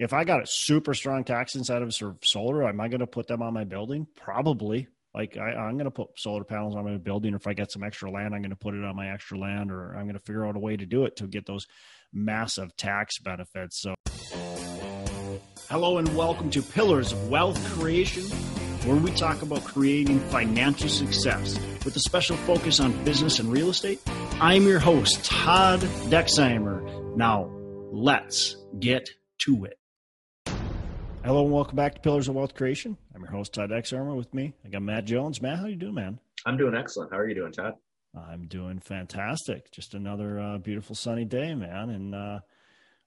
if I got a super strong tax incentives for solar, am I going to put them on my building? Probably. Like I, I'm going to put solar panels on my building. If I get some extra land, I'm going to put it on my extra land, or I'm going to figure out a way to do it to get those massive tax benefits. So, hello and welcome to Pillars of Wealth Creation, where we talk about creating financial success with a special focus on business and real estate. I'm your host, Todd Dexheimer. Now, let's get to it. Hello and welcome back to Pillars of Wealth Creation. I'm your host, Todd Dexheimer. With me, I got Matt Jones. Matt, how you doing, man? I'm doing excellent. How are you doing, Todd? I'm doing fantastic. Just another uh, beautiful sunny day, man. And uh,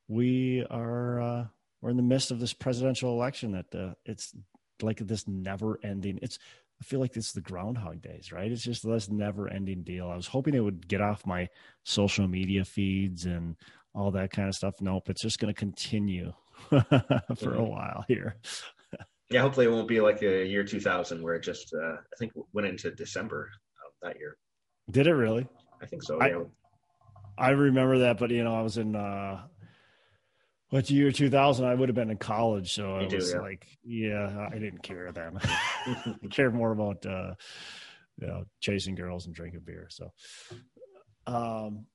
we are uh, we're in the midst of this presidential election. That uh, it's like this never-ending. It's I feel like it's the Groundhog Days, right? It's just this never-ending deal. I was hoping it would get off my social media feeds and all that kind of stuff. Nope, it's just going to continue for a while here. yeah, hopefully it won't be like a year 2000 where it just uh, I think went into December of that year. Did it really? I think so. I, yeah. I remember that, but you know, I was in uh what year 2000 I would have been in college, so I was yeah. like, yeah, I didn't care then. I cared more about uh you know, chasing girls and drinking beer. So um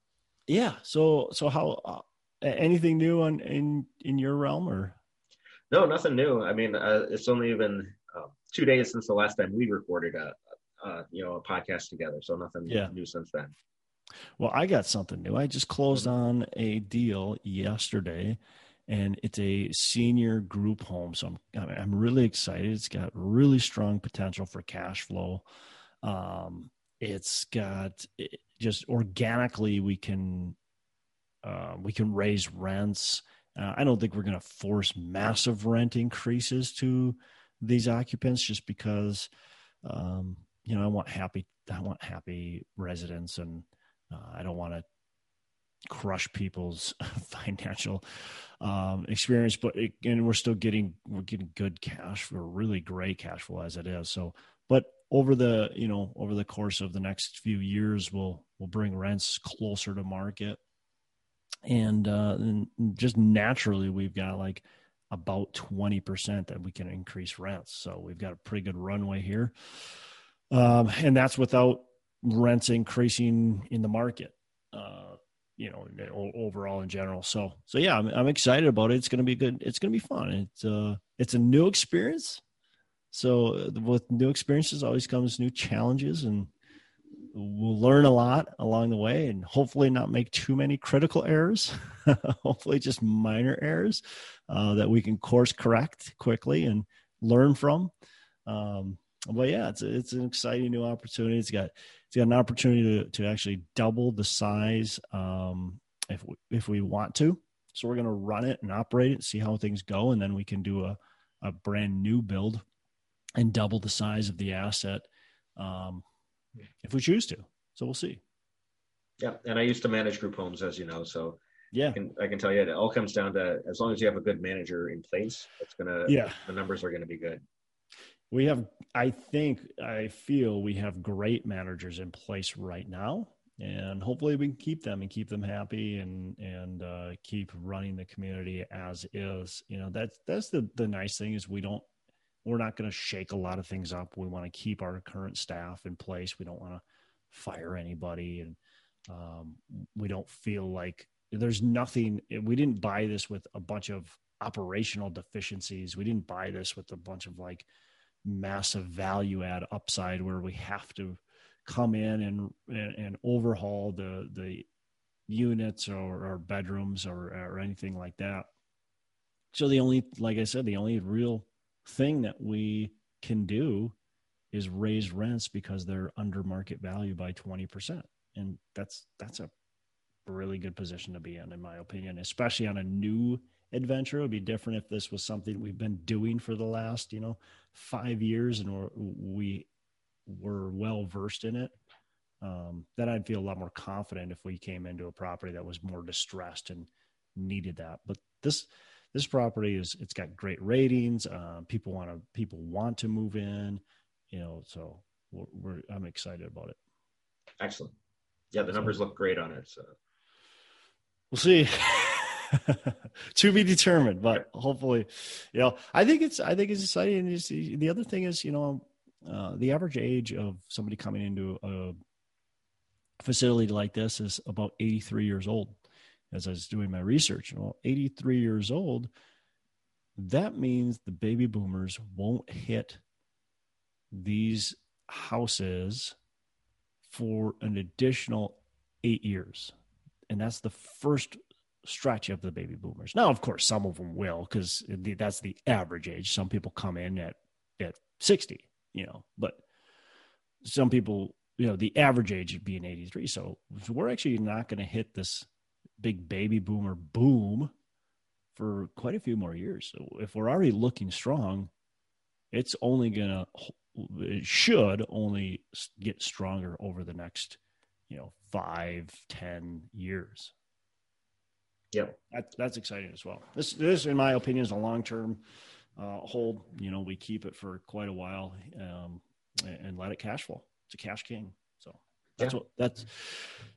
yeah, so so how uh, anything new on in in your realm or? No nothing new. I mean uh, it's only been uh, two days since the last time we recorded a, a you know a podcast together so nothing yeah. new since then. Well i got something new. I just closed mm-hmm. on a deal yesterday and it's a senior group home so i'm i'm really excited. It's got really strong potential for cash flow. Um it's got it, just organically we can uh, we can raise rents. Uh, I don't think we're going to force massive rent increases to these occupants just because, um, you know, I want happy, I want happy residents, and uh, I don't want to crush people's financial um, experience. But it, and we're still getting we're getting good cash for really great cash flow as it is. So, but over the you know over the course of the next few years, we'll we'll bring rents closer to market and, uh, and just naturally we've got like about 20% that we can increase rents. So we've got a pretty good runway here. Um, and that's without rents increasing in the market uh, you know overall in general. So so yeah i'm, I'm excited about it. It's going to be good. It's going to be fun. It's uh it's a new experience. So with new experiences always comes new challenges and we'll learn a lot along the way and hopefully not make too many critical errors hopefully just minor errors uh, that we can course correct quickly and learn from. Um, but yeah it's, it's an exciting new opportunity. It's got it's got an opportunity to, to actually double the size um, if, we, if we want to. So we're going to run it and operate it see how things go and then we can do a, a brand new build and double the size of the asset um, if we choose to. So we'll see. Yeah, and I used to manage group homes, as you know. So yeah, I can, I can tell you it all comes down to as long as you have a good manager in place, it's gonna yeah the numbers are gonna be good. We have, I think, I feel we have great managers in place right now, and hopefully we can keep them and keep them happy and and uh, keep running the community as is. You know, that's that's the the nice thing is we don't we're not going to shake a lot of things up. We want to keep our current staff in place. We don't want to fire anybody, and um, we don't feel like there's nothing. We didn't buy this with a bunch of operational deficiencies. We didn't buy this with a bunch of like massive value add upside where we have to come in and and, and overhaul the the units or, or bedrooms or, or anything like that. So the only, like I said, the only real thing that we can do is raise rents because they're under market value by 20% and that's that's a really good position to be in in my opinion especially on a new adventure. It would be different if this was something we've been doing for the last you know five years and we're, we were well versed in it. Um, then i'd feel a lot more confident if we came into a property that was more distressed and needed that. But this this property is it's got great ratings. Uh, people want to people want to move in, you know. So we're, we're I'm excited about it. Excellent. Yeah, the numbers so, look great on it. So we'll see. to be determined, but hopefully, you know, I think it's I think it's exciting. And the other thing is, you know, uh, the average age of somebody coming into a facility like this is about 83 years old. As I was doing my research, know, 83 years old, that means the baby boomers won't hit these houses for an additional eight years. And that's the first stretch of the baby boomers. Now, of course, some of them will because that's the average age. Some people come in at, at 60, you know, but some people you know the average age would be an 83 so, so we're actually not going to hit this big baby boomer boom for quite a few more years. So if we're already looking strong it's only going to it should only get stronger over the next you know five ten years. Yeah that, that's exciting as well. This this in my opinion is a long term uh, hold. You know we keep it for quite a while um, and, and let it cash flow. It's a cash king. So that's yeah. what that's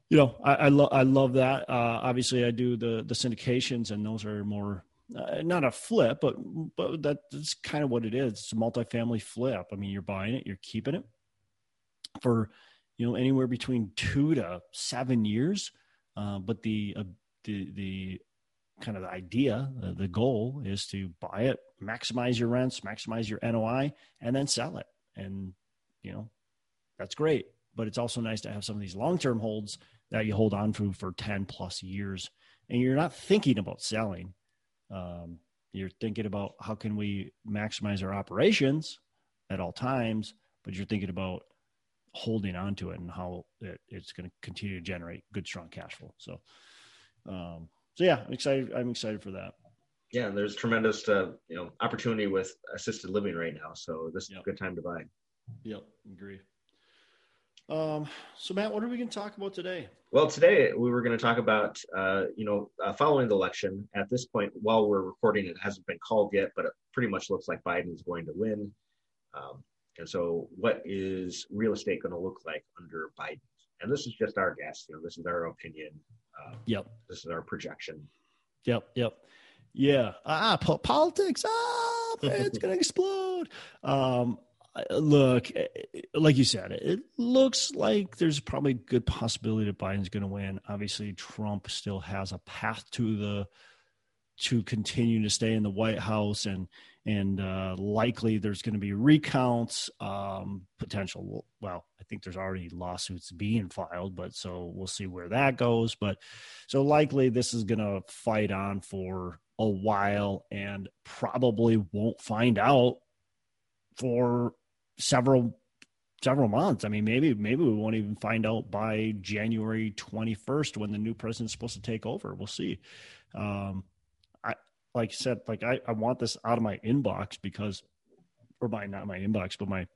you know I, I love I love that. Uh, obviously, I do the the syndications, and those are more uh, not a flip, but but that's kind of what it is. It's a multifamily flip. I mean, you're buying it, you're keeping it for you know anywhere between two to seven years. Uh, but the uh, the the kind of the idea, uh, the goal is to buy it, maximize your rents, maximize your NOI, and then sell it. And you know that's great. But it's also nice to have some of these long term holds that you hold on to for 10 plus years. And you're not thinking about selling. Um, you're thinking about how can we maximize our operations at all times, but you're thinking about holding on to it and how it, it's going to continue to generate good, strong cash flow. So, um, so yeah, I'm excited. I'm excited for that. Yeah, there's tremendous, uh, you know, opportunity with assisted living right now. So this is yep. a good time to buy. Yep, agree. Um, so, Matt, what are we going to talk about today? Well, today we were going to talk about, uh, you know, uh, following the election. At this point, while we're recording, it hasn't been called yet, but it pretty much looks like Biden is going to win. Um, and so, what is real estate going to look like under Biden? And this is just our guess. You know, this is our opinion. Uh, yep. This is our projection. Yep. Yep. Yeah. Ah, po- politics. Ah, it's going to explode. Um, look, eh, eh, like you said, it looks like there's probably a good possibility that Biden's going to win. Obviously, Trump still has a path to the to continue to stay in the White House, and and uh, likely there's going to be recounts, um, potential. Well, I think there's already lawsuits being filed, but so we'll see where that goes. But so likely this is going to fight on for a while, and probably won't find out for several several months. I mean, maybe maybe we won't even find out by January 21st when the new president's supposed to take over. We'll see. Um, I like I said, like I, I want this out of my inbox because, or my not my inbox, but my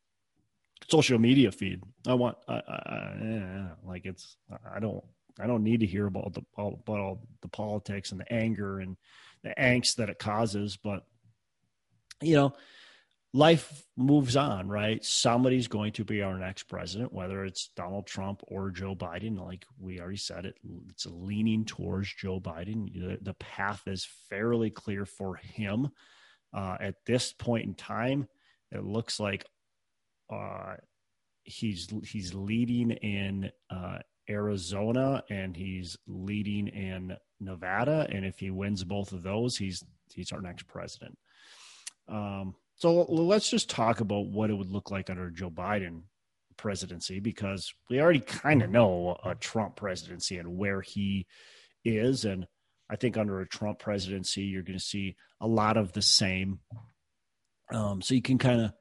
social media feed. I want, I, I, yeah, like it's I don't I don't need to hear about the about all the politics and the anger and the angst that it causes, but you know life moves on, right? Somebody's going to be our next president, whether it's Donald Trump or Joe Biden. Like we already said, it it's leaning towards Joe Biden. The, the path is fairly clear for him. Uh, at this point in time, it looks like uh, he's he's leading in uh, Arizona and he's leading in Nevada, and if he wins both of those, he's he's our next president. Um, so let's just talk about what it would look like under Joe Biden presidency because we already kind of know a Trump presidency and where he is. And I think under a Trump presidency, you're going to see a lot of the same. Um, so you can kind of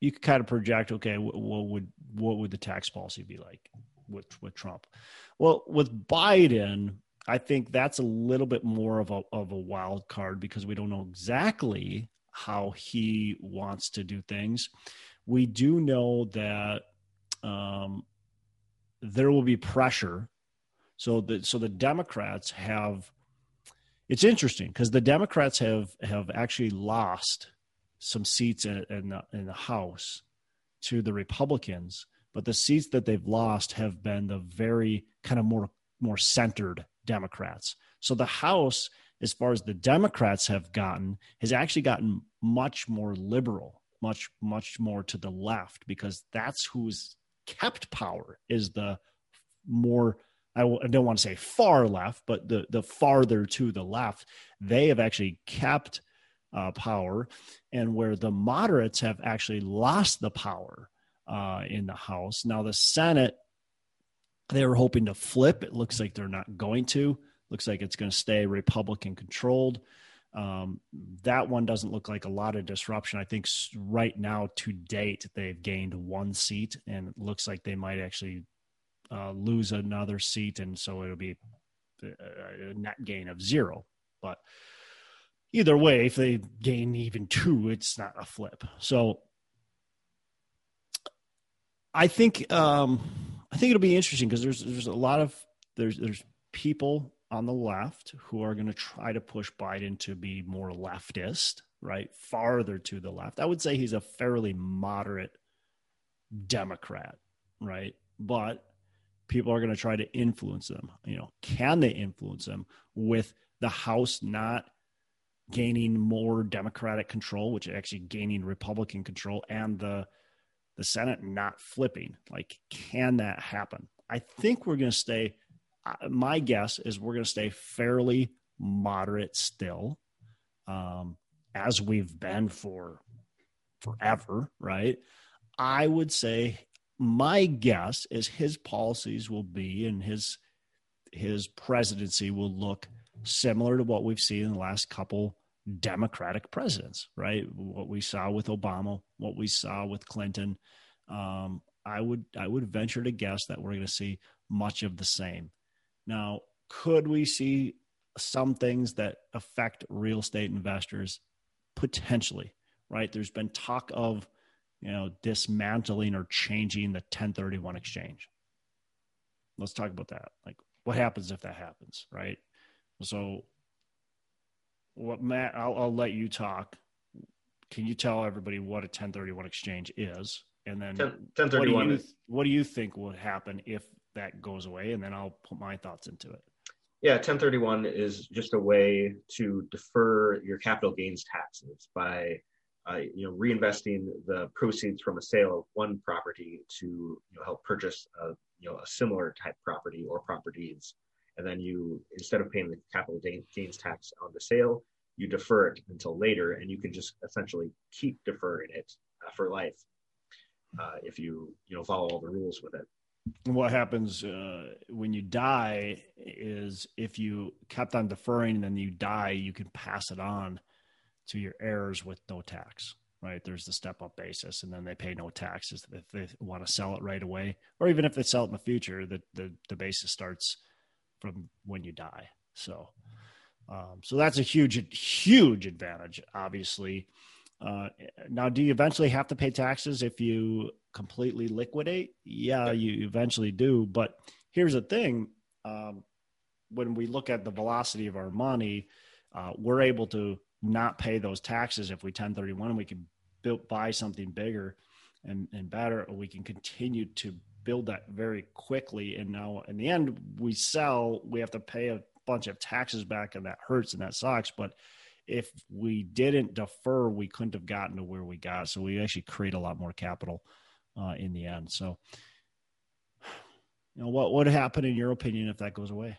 you can kind of project, okay, what, what would what would the tax policy be like with with Trump? Well, with Biden, I think that's a little bit more of a of a wild card because we don't know exactly how he wants to do things. We do know that um, there will be pressure. So the so the Democrats have. It's interesting because the Democrats have have actually lost some seats in, in the, in the House to the Republicans, but the seats that they've lost have been the very kind of more more centered Democrats. So the House as far as the Democrats have gotten, has actually gotten much more liberal, much, much more to the left, because that's who's kept power is the more I don't want to say far left, but the the farther to the left, they have actually kept uh, power, and where the moderates have actually lost the power uh, in the House. Now the Senate, they were hoping to flip. It looks like they're not going to. Looks like it's going to stay Republican controlled. Um, that one doesn't look like a lot of disruption. I think right now, to date, they've gained one seat, and it looks like they might actually uh, lose another seat, and so it'll be a net gain of zero. But either way, if they gain even two, it's not a flip. So I think um, I think it'll be interesting because there's there's a lot of there's there's people on the left who are going to try to push Biden to be more leftist, right? Farther to the left. I would say he's a fairly moderate Democrat, right? But people are going to try to influence them. You know, can they influence them with the House not gaining more Democratic control, which actually gaining Republican control, and the the Senate not flipping? Like, can that happen? I think we're going to stay. My guess is we're going to stay fairly moderate still, um, as we've been for forever, right? I would say my guess is his policies will be and his his presidency will look similar to what we've seen in the last couple democratic presidents right? What we saw with obama what we saw with clinton. Um, i would i would venture to guess that we're going to see much of the same now could we see some things that affect real estate investors potentially right there's been talk of you know, dismantling or changing the 1031 exchange. Let's talk about that. Like, what happens if that happens, right? So, what Matt, I'll, I'll let you talk. Can you tell everybody what a 1031 exchange is? And then 10, 1031 what do, you, what do you think would happen if that goes away? And then I'll put my thoughts into it. Yeah, 1031 is just a way to defer your capital gains taxes by uh, you know, reinvesting the proceeds from a sale of one property to you know, help purchase a, you know, a similar type property or properties. And then you, instead of paying the capital gains tax on the sale, you defer it until later and you can just essentially keep deferring it uh, for life uh, if you, you know, follow all the rules with it. What happens uh, when you die is if you kept on deferring and then you die, you can pass it on to your heirs with no tax right? There's the step up basis and then they pay no taxes if they want to sell it right away or even if they sell it in the future the the, the basis starts from when you die. So um, so that's a huge huge advantage obviously uh, now do you eventually have to pay taxes if you completely liquidate? Yeah you eventually do. But here's the thing um, when we look at the velocity of our money uh, we're able to not pay those taxes. If we 1031 and we can build buy something bigger and, and better. Or we can continue to build that very quickly. And now in the end we sell we have to pay a bunch of taxes back and that hurts and that sucks. But if we didn't defer we couldn't have gotten to where we got so we actually create a lot more capital uh, in the end so you know what would happen in your opinion if that goes away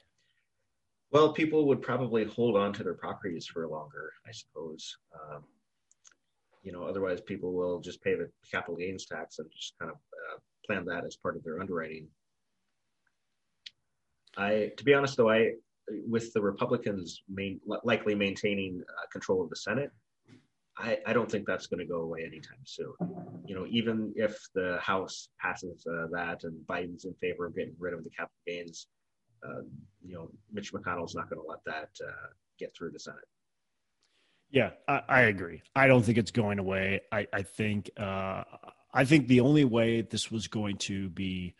well, people would probably hold on to their properties for longer, I suppose. Um, you know, otherwise people will just pay the capital gains tax and just kind of uh, plan that as part of their underwriting. I, to be honest, though, I, with the Republicans main, likely maintaining uh, control of the Senate, I, I, don't think that's going to go away anytime soon. You know, even if the House passes uh, that and Biden's in favor of getting rid of the capital gains uh, you know, Mitch McConnell's not going to let that uh, get through the Senate. Yeah, I, I, agree. I don't think it's going away. I, I think uh, I think the only way this was going to be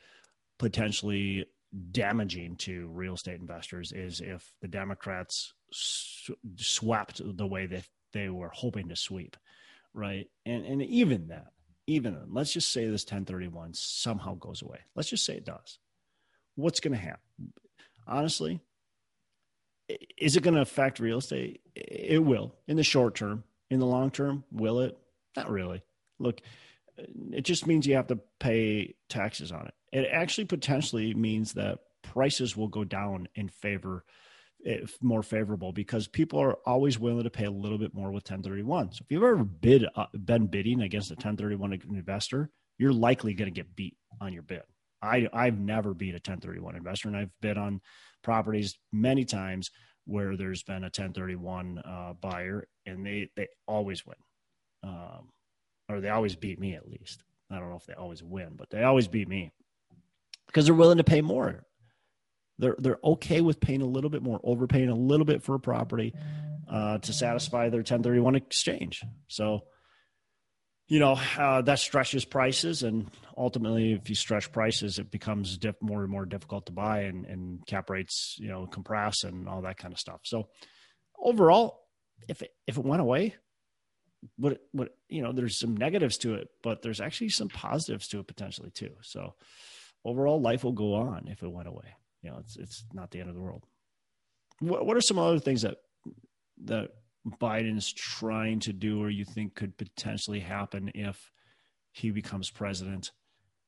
potentially damaging to real estate investors is if the Democrats sw- swept the way that they were hoping to sweep, right? And and even that, even let's just say this 1031 somehow goes away. Let's just say it does. What's going to happen? honestly, is it going to affect real estate? It will in the short term. In the long term, will it? Not really. Look, it just means you have to pay taxes on it. It actually potentially means that prices will go down in favor more favorable because people are always willing to pay a little bit more with 1031. So if you've ever bid uh, been bidding against a 1031 investor, you're likely going to get beat on your bid. I I've never beat a 1031 investor, and I've bid on properties many times where there's been a 1031 uh, buyer, and they they always win, um, or they always beat me at least. I don't know if they always win, but they always beat me because they're willing to pay more. They're they're okay with paying a little bit more, overpaying a little bit for a property uh, to satisfy their 1031 exchange. So you know uh, that stretches prices and ultimately if you stretch prices it becomes diff- more and more difficult to buy and, and cap rates you know compress and all that kind of stuff so overall if it if it went away what what you know there's some negatives to it but there's actually some positives to it potentially too so overall life will go on if it went away you know it's it's not the end of the world what, what are some other things that that Biden's trying to do or you think could potentially happen if he becomes president?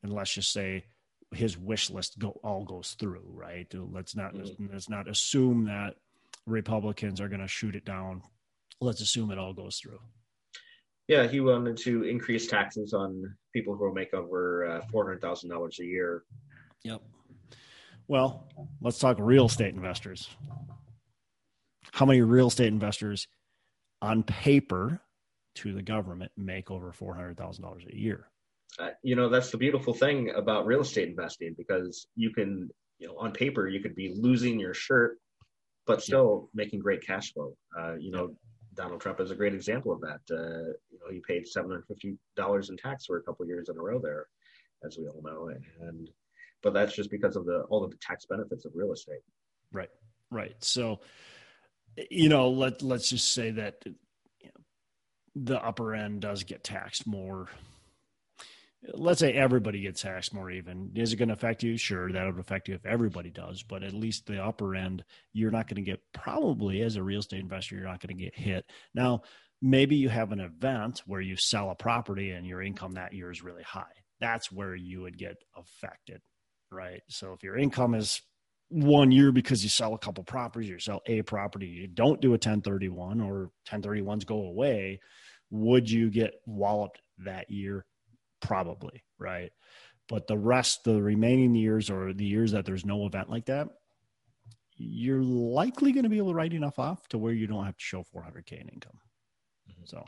And let's just say his wish list go all goes through, right? Let's not mm-hmm. let's not assume that Republicans are going to shoot it down. Let's assume it all goes through. Yeah, he wanted to increase taxes on people who make over uh, four hundred thousand dollars a year. Yep. Well, let's talk real estate investors. How many real estate investors on paper to the government make over $400,000 a year. Uh, you know, that's the beautiful thing about real estate investing because you can, you know, on paper, you could be losing your shirt, but still yeah. making great cash flow. Uh, you know, Donald Trump is a great example of that. Uh, you know, he paid $750 in tax for a couple years in a row there, as we all know. And, but that's just because of the, all of the tax benefits of real estate. Right. Right. So, you know, let let's just say that you know, the upper end does get taxed more. Let's say everybody gets taxed more even. Is it going to affect you? Sure, that would affect you if everybody does, but at least the upper end, you're not going to get probably as a real estate investor, you're not going to get hit. Now, maybe you have an event where you sell a property and your income that year is really high. That's where you would get affected, right? So if your income is one year because you sell a couple properties, you sell a property, you don't do a 1031 or 1031s go away, would you get walloped that year? Probably, right? But the rest, the remaining years or the years that there's no event like that, you're likely going to be able to write enough off to where you don't have to show 400K in income. Mm-hmm. So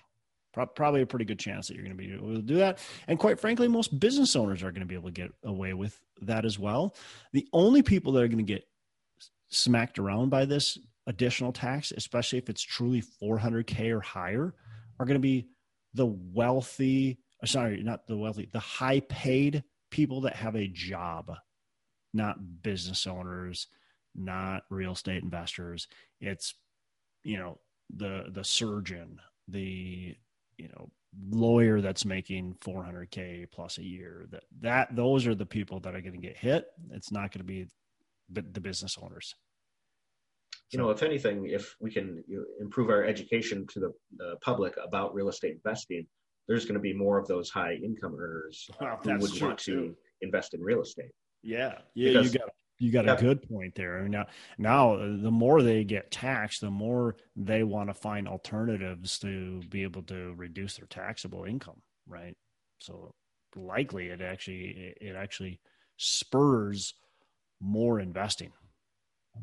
probably a pretty good chance that you're going to be able to do that. And quite frankly, most business owners are going to be able to get away with that as well. The only people that are going to get smacked around by this additional tax, especially if it's truly 400K or higher, are going to be the wealthy, sorry, not the wealthy, the high paid people that have a job, not business owners, not real estate investors. It's, you know, the the surgeon, the you know lawyer that's making 400k plus a year that that those are the people that are going to get hit it's not going to be the, business owners you know if anything if we can improve our education to the, the, public about real estate investing there's going to be more of those high income earners well, who would want to too. invest in real estate yeah yeah because, you got you got a good point there. Now, now the more they get taxed, the more they want to find alternatives to be able to reduce their taxable income, right? So likely it actually it actually spurs more investing.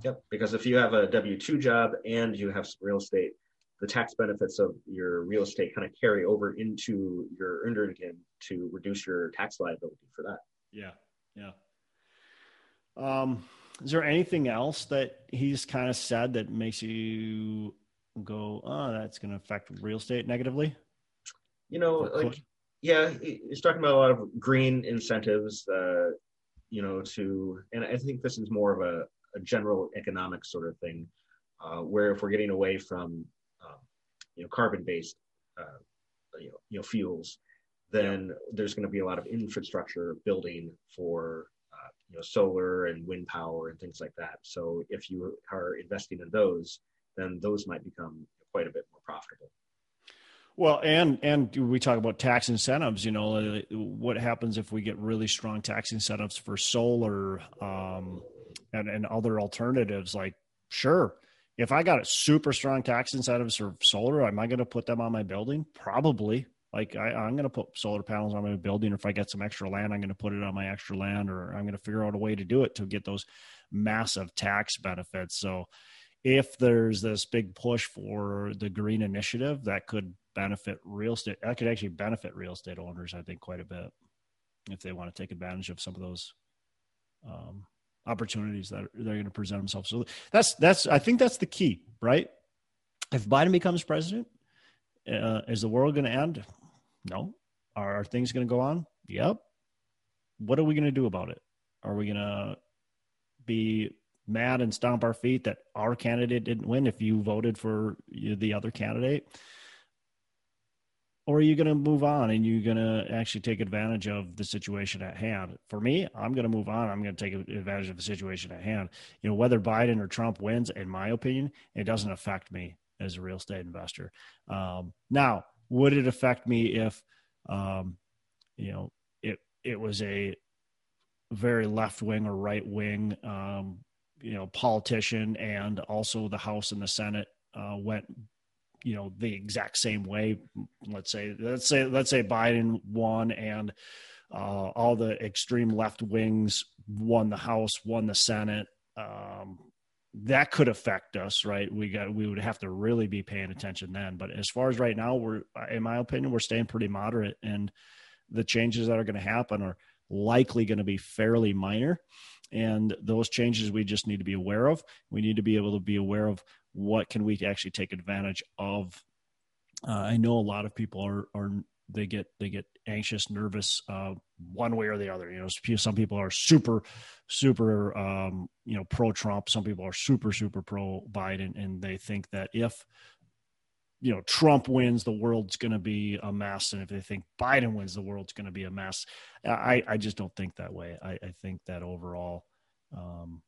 Yep, because if you have a W two job and you have some real estate, the tax benefits of your real estate kind of carry over into your earned income to reduce your tax liability for that. Yeah, yeah. Um, is there anything else that he's kind of said that makes you go, oh, that's going to affect real estate negatively? You know, like, yeah, he's talking about a lot of green incentives, uh, you know, to, and I think this is more of a, a general economic sort of thing, uh, where if we're getting away from, you know, carbon-based, uh, you know, you know, fuels, then yeah. there's going to be a lot of infrastructure building for you know solar and wind power and things like that. So if you are investing in those, then those might become quite a bit more profitable. Well, and and we talk about tax incentives. You know, uh, what happens if we get really strong tax incentives for solar um, and and other alternatives? Like, sure, if I got a super strong tax incentives for solar, am I going to put them on my building? Probably. Like I, am going to put solar panels on my building. Or if I get some extra land, I'm going to put it on my extra land, or I'm going to figure out a way to do it to get those massive tax benefits. So, if there's this big push for the green initiative, that could benefit real estate. That could actually benefit real estate owners, I think, quite a bit if they want to take advantage of some of those um, opportunities that they're going to present themselves. So that's that's I think that's the key, right? If Biden becomes president, uh, is the world going to end? No. Are, are things going to go on? Yep. What are we going to do about it? Are we going to be mad and stomp our feet that our candidate didn't win if you voted for the other candidate? Or are you going to move on and you're going to actually take advantage of the situation at hand? For me, I'm going to move on. I'm going to take advantage of the situation at hand. You know, whether Biden or Trump wins, in my opinion, it doesn't affect me as a real estate investor. Um, now, would it affect me if, um, you know, it it was a very left wing or right wing, um, you know, politician, and also the House and the Senate uh, went you know the exact same way. Let's say let's say let's say biden won and uh, all the extreme left wings won the house won the senate um, that could affect us right? We got we would have to really be paying attention then. But as far as right now we're in my opinion we're staying pretty moderate and the changes that are going to happen are likely going to be fairly minor. And those changes we just need to be aware of. We need to be able to be aware of what can we actually take advantage of? Uh, i know a lot of people are are they get they get anxious nervous uh, one way or the other. You know some people are super super um, you know pro trump some people are super super pro biden and they think that if you know trump wins the world's going to be a mess and if they think biden wins the world's going to be a mess. I i just don't think that way. I, I think that overall um,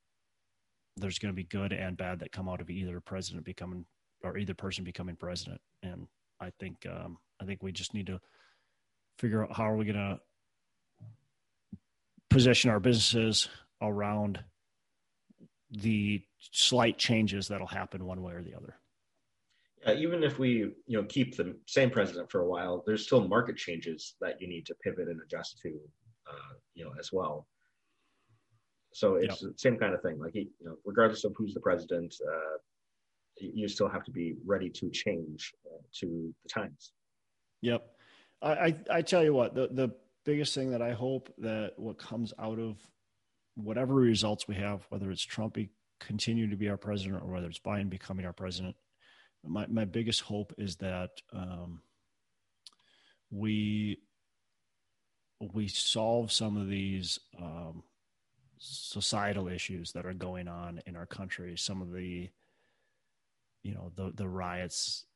there's going to be good and bad that come out of either president becoming or either person becoming president. And I think um, I think we just need to figure out how are we going to position our businesses around the slight changes that'll happen one way or the other. Yeah, even if we you know keep the same president for a while, there's still market changes that you need to pivot and adjust to, uh, you know, as well. So it's yep. the same kind of thing. Like, you know, regardless of who's the president, uh, you still have to be ready to change uh, to the times. Yep. I, I, I tell you what, the, the biggest thing that I hope that what comes out of whatever results we have, whether it's Trump continuing to be our president or whether it's Biden becoming our president, my, my biggest hope is that um, we we solve some of these um, societal issues that are going on in our country, some of the, you know, the the riots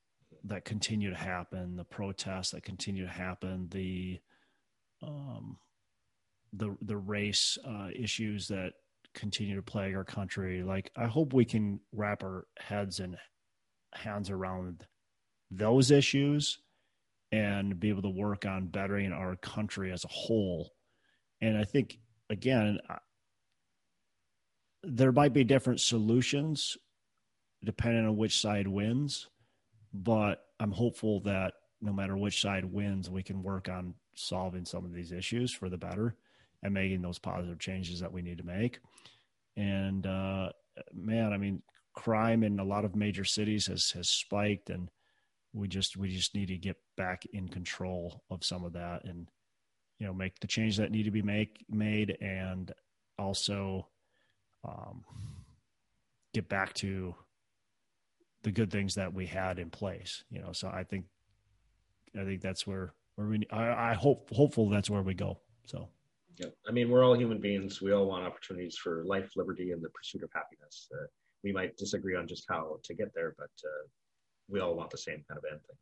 that continue to happen, the protests that continue to happen, the um, the the race uh, issues that continue to plague our country. Like, I hope we can wrap our heads and hands around those issues and be able to work on bettering our country as a whole. And I think again, there might be different solutions depending on which side wins, but I'm hopeful that no matter which side wins, we can work on solving some of these issues for the better and making those positive changes that we need to make. And uh, man, I mean, crime in a lot of major cities has has spiked, and we just we just need to get back in control of some of that, and you know, make the change that need to be make made, and also um, get back to the good things that we had in place. You know, so I think I think that's where where we I, I hope hopeful that's where we go. So. Yeah, I mean, we're all human beings. We all want opportunities for life, liberty, and the pursuit of happiness. Uh, we might disagree on just how to get there, but uh, we all want the same kind of end thing.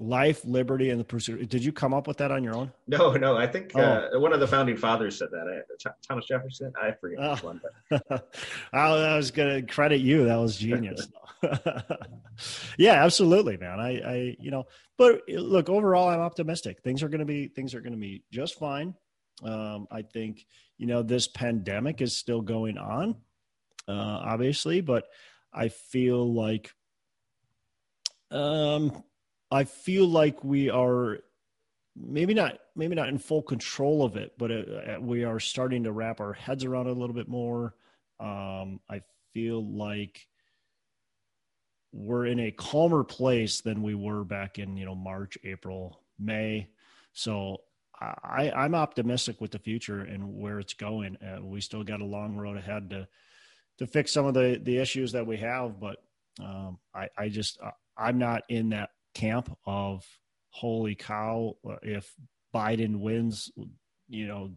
Life, liberty, and the pursuit. Did you come up with that on your own? No, no. I think oh. uh, one of the founding fathers said that. Uh, Thomas Jefferson. I forget oh. which one. But. I was going to credit you. That was genius. yeah, absolutely, man. I, I, you know, but look, overall, I'm optimistic. Things are going to be things are going to be just fine. Um, I think you know this pandemic is still going on, uh, obviously, but I feel like um I feel like we are maybe not maybe not in full control of it, but it, uh, we are starting to wrap our heads around it a little bit more. Um, I feel like we're in a calmer place than we were back in you know March, April, May. So I, I'm optimistic with the future and where it's going. Uh, we still got a long road ahead to to fix some of the the issues that we have, but um, I, I just I'm not in that camp of holy cow if Biden wins you know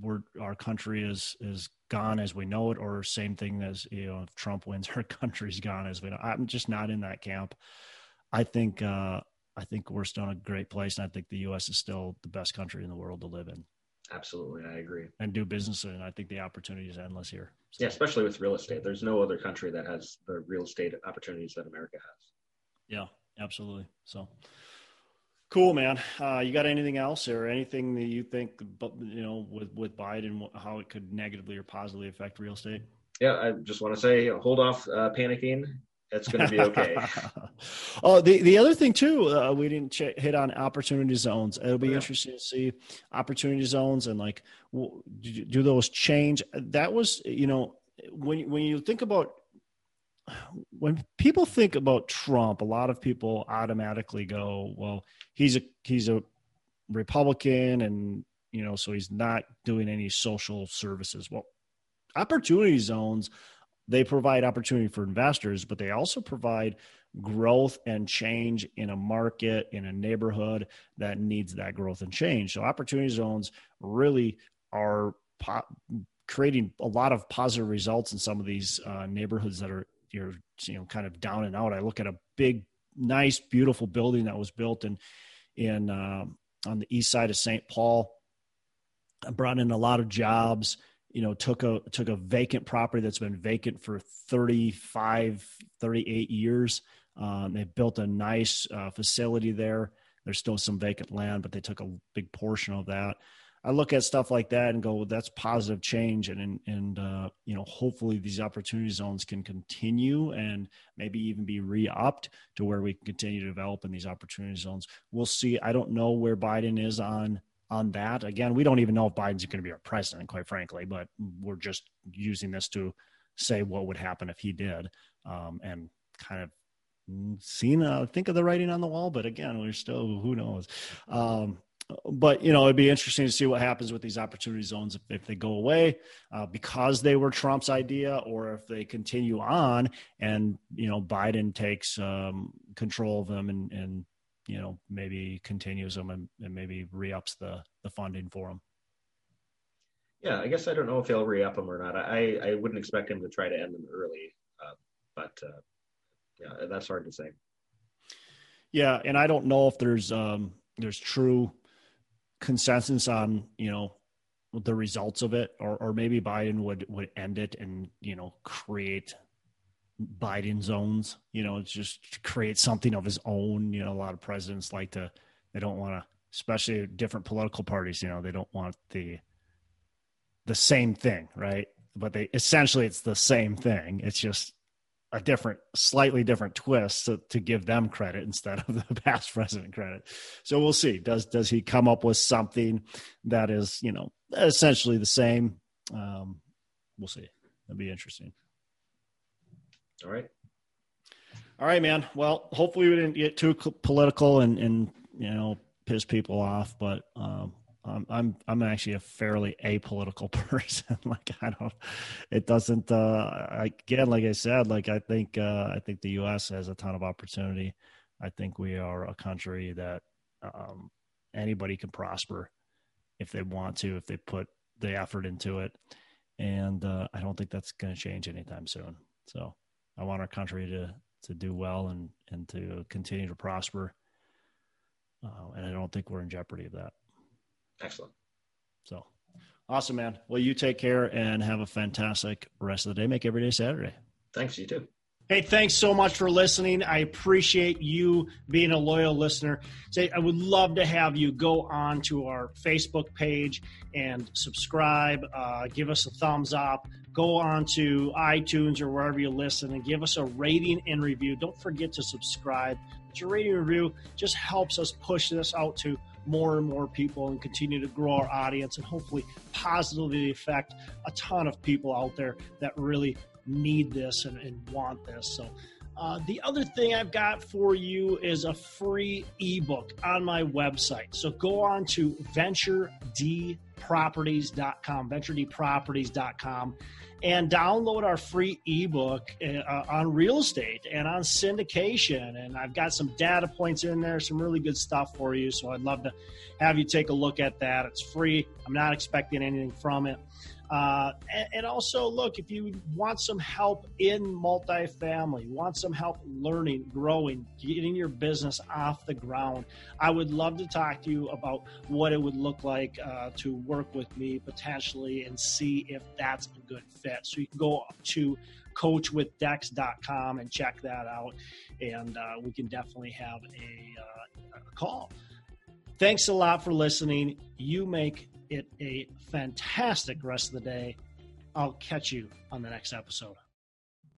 we're our country is is gone as we know it or same thing as you know if Trump wins our country's gone as we know I'm just not in that camp I think uh I think we're still in a great place and I think the US is still the best country in the world to live in Absolutely, I agree. And do business, and I think the opportunity is endless here. So. Yeah, especially with real estate. There's no other country that has the real estate opportunities that America has. Yeah, absolutely. So cool, man. Uh, you got anything else or anything that you think, you know, with, with Biden, how it could negatively or positively affect real estate? Yeah, I just want to say, hold off uh, panicking. It's going to be okay. oh, the, the other thing too, uh, we didn't ch- hit on opportunity zones. It'll be yeah. interesting to see opportunity zones and like, do those change? That was, you know, when when you think about when people think about Trump, a lot of people automatically go, "Well, he's a he's a Republican, and you know, so he's not doing any social services." Well, opportunity zones they provide opportunity for investors, but they also provide growth and change in a market in a neighborhood that needs that growth and change. So opportunity zones really are po- creating a lot of positive results in some of these uh, neighborhoods that are you're you know kind of down and out. I look at a big, nice, beautiful building that was built in in uh, on the east side of St. Paul. I brought in a lot of jobs. You know, took a took a vacant property that's been vacant for 35, 38 years. Um, they built a nice uh, facility there. There's still some vacant land, but they took a big portion of that. I look at stuff like that and go, well, that's positive change, and and, and uh, you know, hopefully these opportunity zones can continue and maybe even be re-upped to where we can continue to develop in these opportunity zones. We'll see. I don't know where Biden is on on that. Again, we don't even know if Biden's going to be our president, quite frankly, but we're just using this to say what would happen if he did, um, and kind of seen uh, think of the writing on the wall but again we're still who knows um, but you know it'd be interesting to see what happens with these opportunity zones if, if they go away uh, because they were trump's idea or if they continue on and you know biden takes um, control of them and, and you know maybe continues them and, and maybe re-ups the the funding for them yeah i guess i don't know if he'll re-up them or not. I i wouldn't expect him to try to end them early uh, but uh, yeah that's hard to say. Yeah and i don't know if there's um there's true consensus on you know the results of it, or or maybe Biden would would end it and you know create Biden zones. You know, just create something of his own. You know, a lot of presidents like to they don't want to, especially different political parties. You know, they don't want the the same thing, right? But they essentially it's the same thing. It's just a different, slightly different twist to, to give them credit instead of the past president credit. So we'll see. Does does he come up with something that is, you know, essentially the same? Um, we'll see. That'd be interesting. All right. All right, man. Well, hopefully we didn't get too political and and you know piss people off, but um, um, I'm I'm actually a fairly apolitical person. like I don't, it doesn't. Uh, again, like I said, like I think uh, I think the U.S. has a ton of opportunity. I think we are a country that um, anybody can prosper if they want to, if they put the effort into it, and uh, I don't think that's going to change anytime soon. So I want our country to to do well and and to continue to prosper Uh, and I don't think we're in jeopardy of that. Excellent. So awesome, man. Well, you take care and have a fantastic rest of the day. Make every day Saturday. Thanks, you too. Hey, thanks so much for listening. I appreciate you being a loyal listener. Say, I would love to have you go on to our Facebook page and subscribe. Uh, give us a thumbs up. Go on to iTunes or wherever you listen and give us a rating and review. Don't forget to subscribe. But your rating and review just helps us push this out to more and more people and continue to grow our audience and hopefully positively affect a ton of people out there that really need this and, and want this. So, uh, the other thing I've got for you is a free ebook on my website. So go on to venturedproperties.com, venturedproperties.com, and download our free ebook uh, on real estate and on syndication. And I've got some data points in there, some really good stuff for you. So I'd love to have you take a look at that. It's free, I'm not expecting anything from it. Uh, and, and, also, look, if you want some help in multifamily, want some help learning, growing, getting your business off the ground, I would love to talk to you about what it would look like uh, to work with me potentially and see if that's a good fit. So you can go to coachwithdex.com and check that out, and uh, we can definitely have a, uh, a call. Thanks a lot for listening. You make it a fantastic rest of the day. I'll catch you on the next episode.